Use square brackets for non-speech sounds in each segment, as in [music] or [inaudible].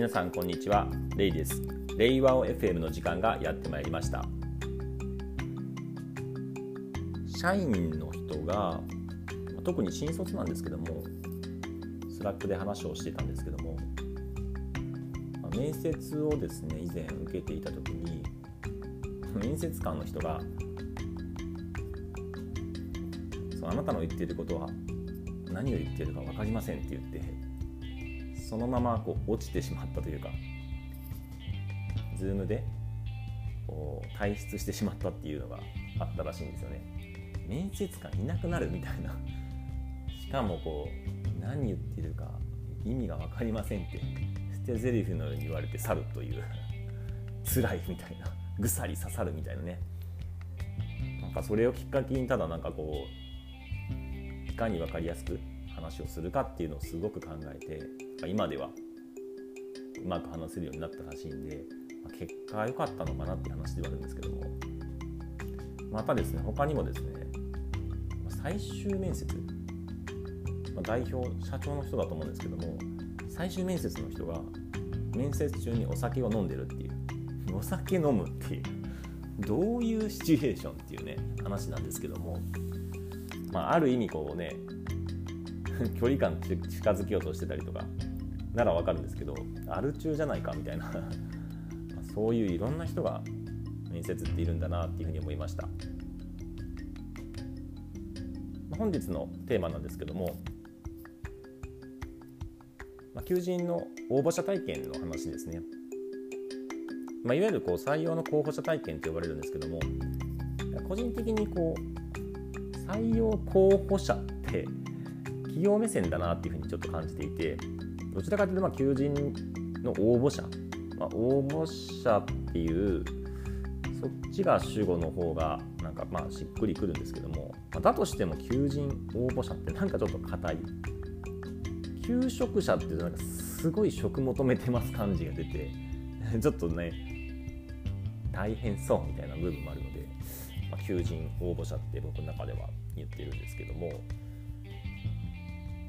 皆さんこんにちは。レイです。レイワオ FM の時間がやってまいりました。社員の人が特に新卒なんですけどもスラックで話をしてたんですけども面接をですね以前受けていた時に面接官の人がそのあなたの言っていることは何を言っているか分かりませんって言ってそのままこう落ちてしまったというか Zoom でこう退出してしまったっていうのがあったらしいんですよね。面接官いなくなるみたいな。しかもこう何言ってるか意味が分かりませんって捨て台詞のように言われて去るという辛いみたいなぐさり刺さるみたいなね。なんかそれをきっかけにただなんかこういかに分かりやすく話をするかっていうのをすごく考えてま今ではうまく話せるようになったらしいんで、まあ、結果は良かったのかなっていう話ではあるんですけども。またですね他にもですね最終面接、まあ、代表社長の人だと思うんですけども最終面接の人が面接中にお酒を飲んでるっていうお酒飲むっていうどういうシチュエーションっていうね話なんですけども、まあ、ある意味こうね距離感近づけようとしてたりとかならわかるんですけどアル中じゃないかみたいな。[laughs] そういういろんな人が面接っているんだなっていうふうに思いました。本日のテーマなんですけども、求人の応募者体験の話ですね、まあ、いわゆるこう採用の候補者体験と呼ばれるんですけども個人的にこう採用候補者って企業目線だなっていうふうにちょっと感じていてどちらかというとまあ求人の応募者、まあ、応募者っていうそっちが主語の方がなんかまあしっくりくるんですけども、ま、だとしても求人応募者ってなんかちょっと硬い。求職者っていうとなんかすごい職求めてます感じが出て [laughs] ちょっとね大変そうみたいな部分もあるので、まあ、求人応募者って僕の中では言ってるんですけども。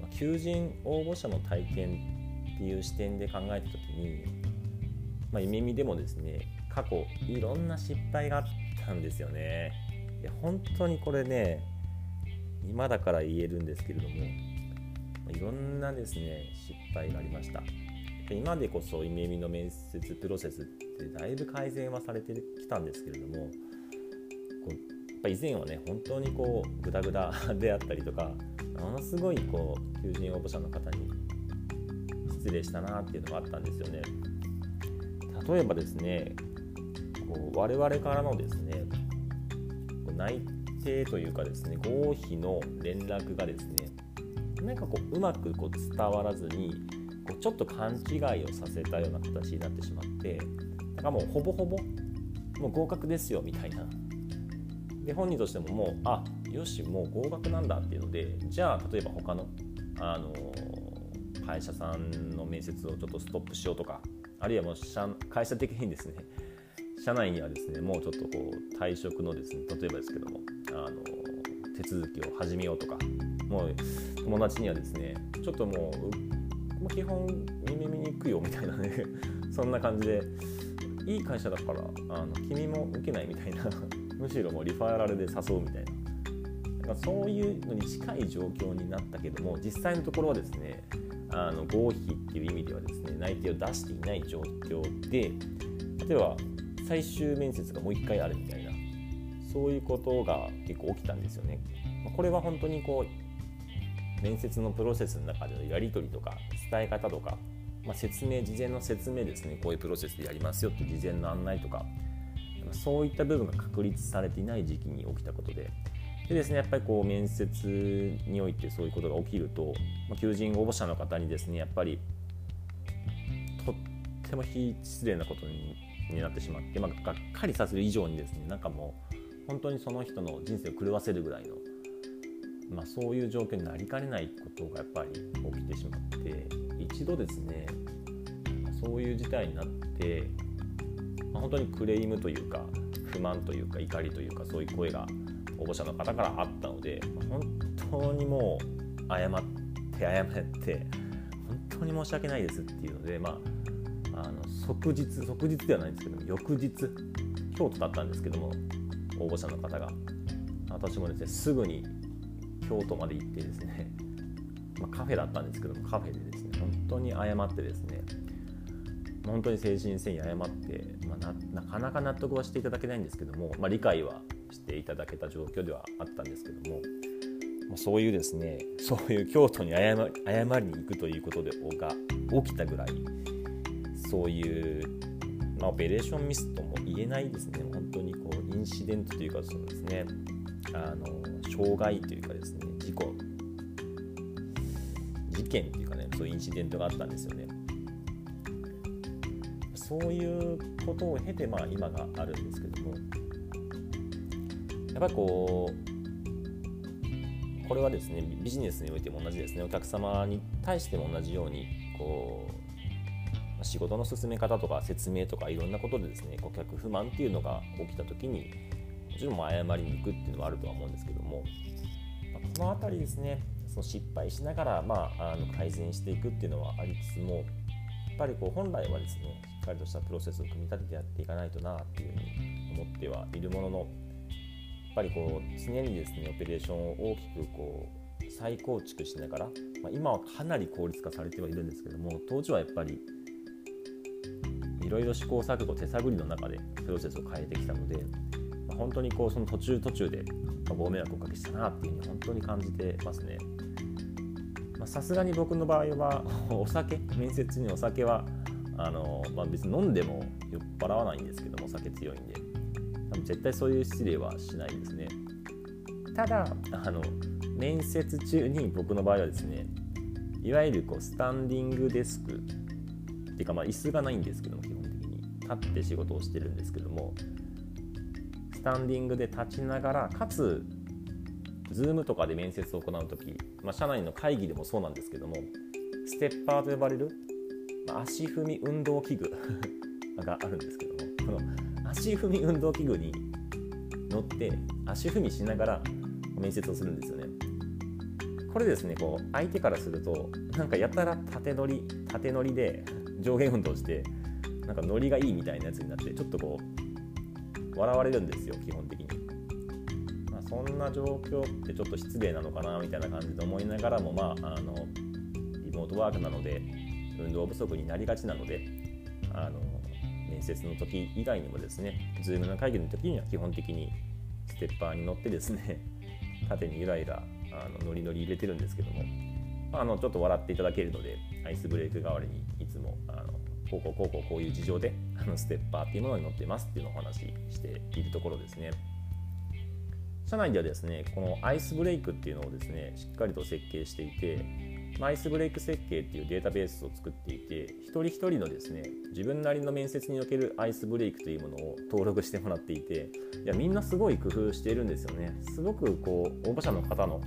ま求人応募者の体験っていう視点で考えた時に、まあ、夢見でもですね過去いろんな失敗があったんですよね。いや本当にこれね今だから言えるんですけれどもいろんなですね失敗がありました。今でこそ夢見の面接プロセスってだいぶ改善はされてきたんですけれどもこうやっぱ以前はね本当にこうグダグダであったりとかものすごいこう求人応募者の方に失礼したなっていうのがあったんですよね。例えばですねこう我々からのですね内定というかですね合否の連絡がですねなんかこううまくこう伝わらずにこうちょっと勘違いをさせたような形になってしまってだからもうほぼほぼもう合格ですよみたいなで本人としてももうあよしもう合格なんだっていうのでじゃあ例えば他のあの会社さんの面接をちょっとストップしようとかあるいはもう社会社的にですね [laughs] 社内にはですねもうちょっとこう退職のですね例えばですけどもあの手続きを始めようとかもう友達にはですねちょっともう、基本耳見に行くよみたいなね [laughs] そんな感じでいい会社だからあの君も受けないみたいな [laughs] むしろもうリファーラルで誘うみたいななんかそういうのに近い状況になったけども実際のところはですねあの合否っていう意味ではですね内定を出していない状況で例えば最終面接がもう1回あるみたいなそういうことが結構起きたんですよね。まこれは本当にこう面接のプロセスの中でのやり取りとか伝え方とか、まあ、説明事前の説明ですねこういうプロセスでやりますよって事前の案内とかそういった部分が確立されていない時期に起きたことででですねやっぱりこう面接においてそういうことが起きると、ま、求人応募者の方にですねやっぱりとっても非失礼なことになってしまって、まあ、がっかりさせる以上にですねなんかもう本当にその人の人生を狂わせるぐらいの、まあ、そういう状況になりかねないことがやっぱり起きてしまって一度ですねそういう事態になって、まあ、本当にクレームというか不満というか怒りというかそういう声が応募者の方からあったので本当にもう謝って謝って本当に申し訳ないですっていうのでまああの即日即日ではないんですけども翌日京都だったんですけども応募者の方が私もですねすぐに京都まで行ってですね、まあ、カフェだったんですけどもカフェでですね本当に謝ってですね本当に誠心誠意謝って、まあ、なかなか納得はしていただけないんですけども、まあ、理解はしていただけた状況ではあったんですけども、まあ、そういうですねそういう京都に謝りに行くということでが起きたぐらいそういう、まあ、オペレーションミスとも言えないですね。本当にこうインシデントというかそうですねあの障害というかですね事故事件というかねそういうインシデントがあったんですよね。そういうことを経て、まあ、今があるんですけどもやっぱりこうこれはですねビジネスにおいても同じですね。お客様に対しても同じようにこう仕事の進め方とか説明とかいろんなことでですね顧客不満っていうのが起きた時にもちろん謝りに行くっていうのはあるとは思うんですけども、この辺りですねその失敗しながら、まあ、あの改善していくっていうのはありつつもやっぱりこう本来はですねしっかりとしたプロセスを組み立ててやっていかないとなっていうふうに思ってはいるもののぱりこう常にですねオペレーションを大きくこう再構築しながら、まあ、今はかなり効率化されてはいるんですけども当時はやっぱりいろいろ試行錯誤手探りの中でプロセスを変えてきたので、まあ、本当にこうその途中途中でご迷惑をおかけしたなっていうふうに本当に感じてますね。さすがに僕の場合は [laughs] お酒面接にお酒はあの、まあ、別に飲んでも酔っ払わないんですけどもお酒強いんで多分絶対そういう失礼はしないですね。ただあの面接中に僕の場合はですねいわゆるこうスタンディングデスクっていうかまあ椅子がないんですけども基本的に。立って仕事をしてるんですけどもスタンディングで立ちながらかつ Zoom とかで面接を行う時、まあ、社内の会議でもそうなんですけどもステッパーと呼ばれる足踏み運動器具 [laughs] があるんですけどもこの足踏み運動器具に乗って足踏みしながら面接をするんですよね。これですねこう相手からするとなんかやたら縦乗り縦乗りで上下運動してなんかノリがいいみたいなやつになってちょっとこう笑われるんですよ基本的に。まあ、そんな状況ってちょっと失礼なのかなみたいな感じで思いながらもまああのリモートワークなので運動不足になりがちなのであの面接の時以外にもですね Zoom の会議の時には基本的にステッパーに乗ってですね [laughs] 縦にゆらゆらあのノリノリ入れてるんですけども、まあのちょっと笑っていただけるのでアイスブレイク代わりにいつもあのこうこうこうこうこういう事情であのステッパーっていうものに乗ってますっていうのをお話ししているところですね。社内ではですねこのアイスブレイクっていうのをですねしっかりと設計していてアイスブレイク設計っていうデータベースを作っていて一人一人のですね自分なりの面接におけるアイスブレイクというものを登録してもらっていていやみんなすごい工夫しているんですよね。すごくこう応募者の方の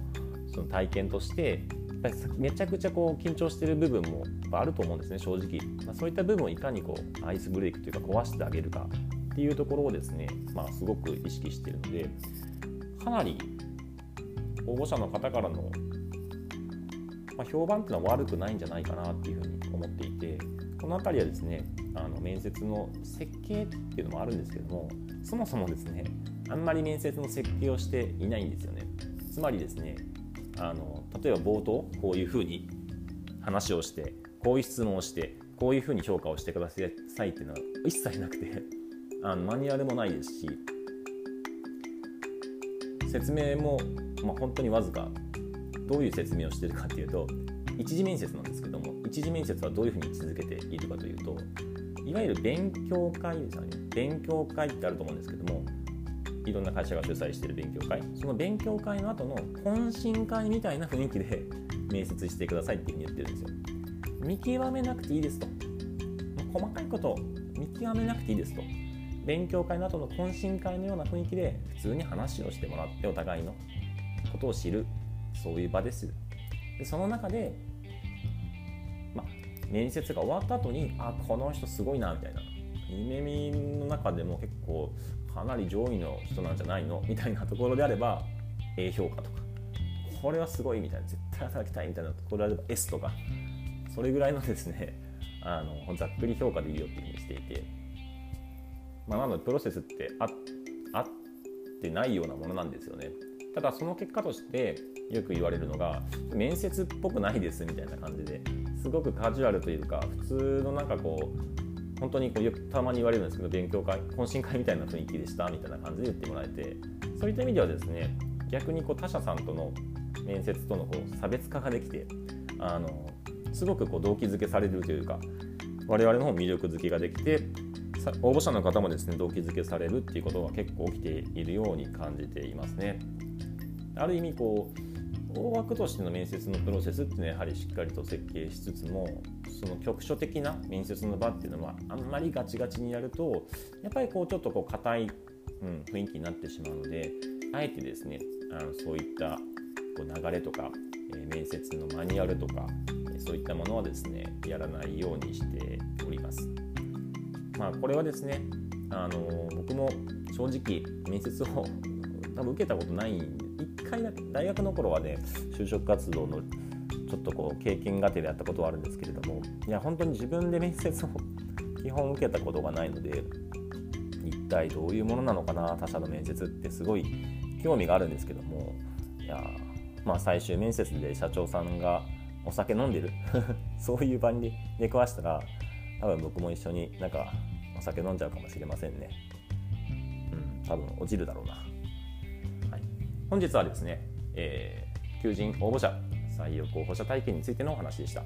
その体験としてやっぱりめちゃくちゃこう緊張してる部分もあると思うんですね正直、まあ、そういった部分をいかにこうアイスブレイクというか壊してあげるかっていうところをですね、まあ、すごく意識しているのでかなり応募者の方からのまあ、評判っていうのは悪くないんじゃないかなっていうふうに思っていてこの辺りはですねあの面接の設計っていうのもあるんですけどもそもそもですねあんまり面接の設計をしていないんですよね。つまりですねあの例えば冒頭こういうふうに話をしてこういう質問をしてこういうふうに評価をしてくださいっていうのは一切なくて [laughs] あのマニュアルもないですし説明も、まあ、本当にわずかどういう説明をしてるかっていうと一次面接なんですけども一次面接はどういうふうに位置づけているかというといわゆる勉強会ですよね。勉強会ってあると思うんですけどもいろんな会社が主催している勉強会。その勉強会の後の懇親会みたいな雰囲気で [laughs] 面接してくださいっていうふうに言ってるんですよ。見極めなくていいですと。細かいこと見極めなくていいですと。勉強会の後の懇親会のような雰囲気で普通に話をしてもらってお互いのことを知る。そういう場ですでその中で、ま、面接が終わった後にあこの人すごいなみたいな。夢見の中でも結構かなり上位の人なんじゃないの？みたいなところであれば A 評価とか。これはすごいみたいな。絶対働きたいみたいなところであれば S とか。それぐらいのですね [laughs] あのざっくり評価でいいよっていうふうにしていて、まあ、なのでプロセスってああってないようなものなんですよね。ただその結果としてよく言われるのが面接っぽくないですみたいな感じですごくカジュアルというか普通のなんかこう本当にこうよくたまに言われるんですけど勉強会懇親会みたいな雰囲気でしたみたいな感じで言ってもらえてそういった意味ではですね逆にこう他社さんとの面接とのこう差別化ができてあのすごくこう動機づけされるというか我々の魅力づけができて応募者の方もですね動機づけされるっていうことが結構起きているように感じていますね。ある意味こう大枠としての面接のプロセスっていうのはやはりしっかりと設計しつつもその局所的な面接の場っていうのはあんまりガチガチにやるとやっぱりこうちょっとこう硬い、うん、雰囲気になってしまうのであえてですねあのそういったこう流れとか、えー、面接のマニュアルとかえそういったものはですねやらないようにしております。まあ、これはですねあの僕も正直面接を多分受けたことない1回だけ大学の頃はね就職活動のちょっとこう経験がてでやったことはあるんですけれどもいや本当に自分で面接を [laughs] 基本受けたことがないので一体どういうものなのかな他社の面接ってすごい興味があるんですけどもいやまあ最終面接で社長さんがお酒飲んでる [laughs] そういう場に出くわしたら多分僕も一緒になんかお酒飲んじゃうかもしれませんね。うん多分落ちるだろうな、本日はですね、えー、求人応募者採用候補者体験についてのお話でした。